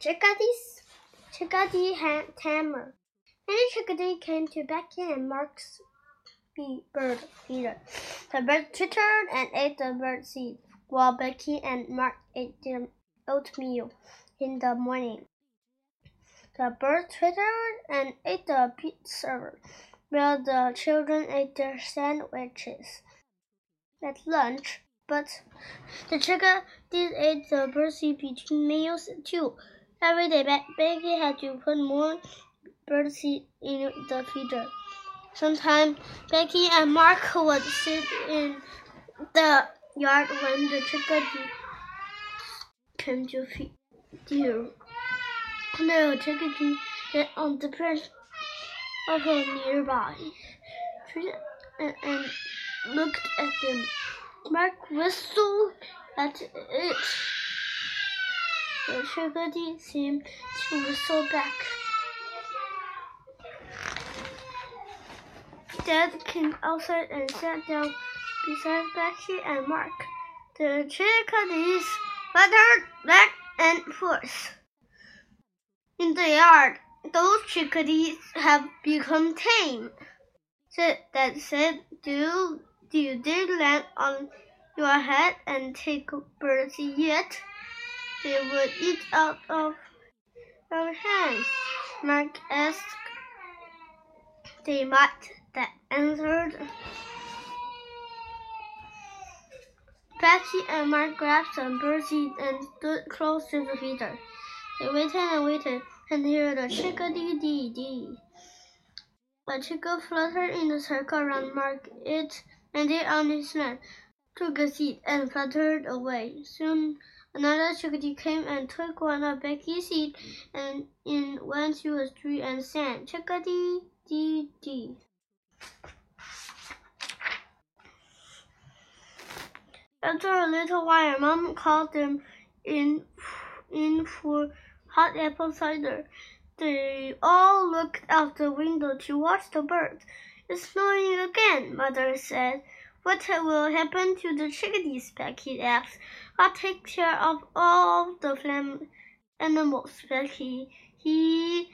Chickadee's Chickadee had tamer. Many chickadee came to Becky and Mark's bird feeder. The bird twittered and ate the bird seed, while Becky and Mark ate the oatmeal in the morning. The bird twittered and ate the pizza, while the children ate their sandwiches at lunch. But the chickadees ate the birdseed between meals too. Every day, Becky had to put more birdseed in the feeder. Sometimes Becky and Mark would sit in the yard when the chickadees came to feed deer. No chickadee sat on the branch of a nearby tree and, and looked at them. Mark whistled at it. The chickadee seemed to whistle back. Dad came outside and sat down beside Becky and Mark. The chickadees fluttered back and forth in the yard. Those chickadees have become tame. Said that said, do do dare land on your head and take birdie yet? They would eat out of our hands. Mark asked. They might. That answered. Patsy and Mark grabbed some birdseed and stood close to the feeder. They waited and waited and heard a chickadee dee dee. A chicken fluttered in a circle around Mark. It landed on his neck, took a seat, and fluttered away. Soon another chickadee came and took one of Becky's seeds and in went to a tree and sang chickadee dee dee. After a little while, Mom called them in in for hot apple cider. They all looked out the window to watch the birds. It's snowing again, Mother said. What will happen to the chickadees? Becky asked. I'll take care of all the flam animals, Becky. He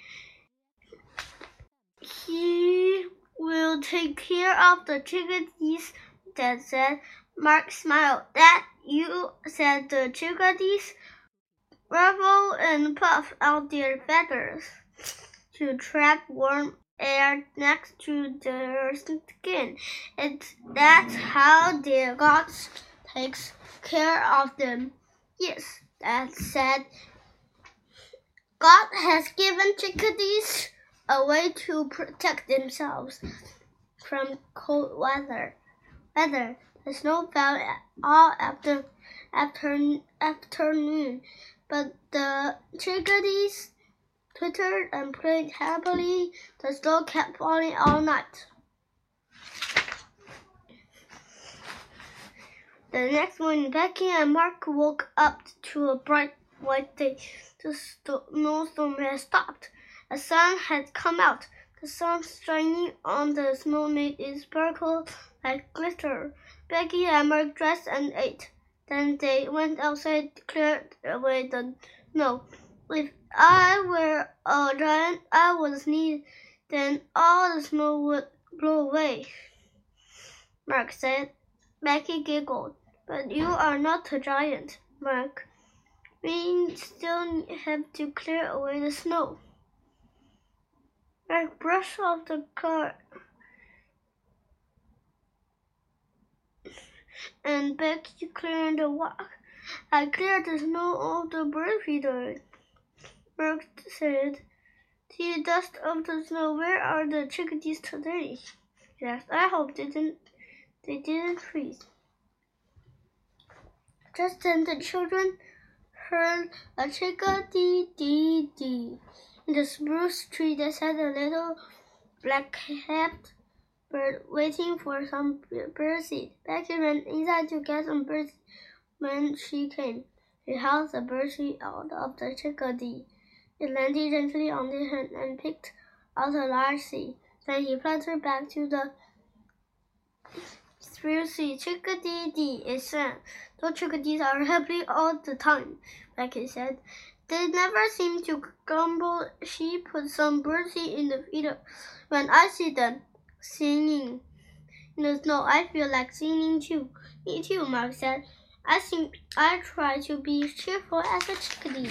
he will take care of the chickadees, Dad said. Mark smiled. That you said the chickadees ruffle and puff out their feathers to trap warm air next to their skin. It's that's how their God takes care of them. Yes, that said. God has given chickadees a way to protect themselves from cold weather. Weather. The snow fell all after after afternoon, but the chickadees twittered and played happily. The snow kept falling all night. The next morning, Becky and Mark woke up to a bright white day. The snowstorm had stopped. The sun had come out. The sun shining on the snow made it sparkle like glitter. Becky and Mark dressed and ate. Then they went outside to clear away the snow. If I were a giant, I would sneeze, then all the snow would blow away. Mark said. Becky giggled. But you are not a giant, Mark. We still have to clear away the snow. Mark brushed off the car and Becky cleared the walk. I cleared the snow off the bird feeder. Mark said, See the dust of the snow. Where are the chickadees today? Yes, I hope they didn't they didn't freeze. Just then the children heard a chickadee dee dee. In the spruce tree there sat a little black-capped bird waiting for some birdseed. Becky ran inside to get some birdseed when she came. She held the birdseed out of the chickadee. It landed gently on his hand and picked out a large seed. Then he fluttered back to the spruce tree. Chickadee dee, it sang. Those chickadees are happy all the time. Becky said. They never seem to grumble. She put some birdseed in the feeder. When I see them singing in the snow, I feel like singing too. Me too, Mark said. I think I try to be cheerful as a chickadee.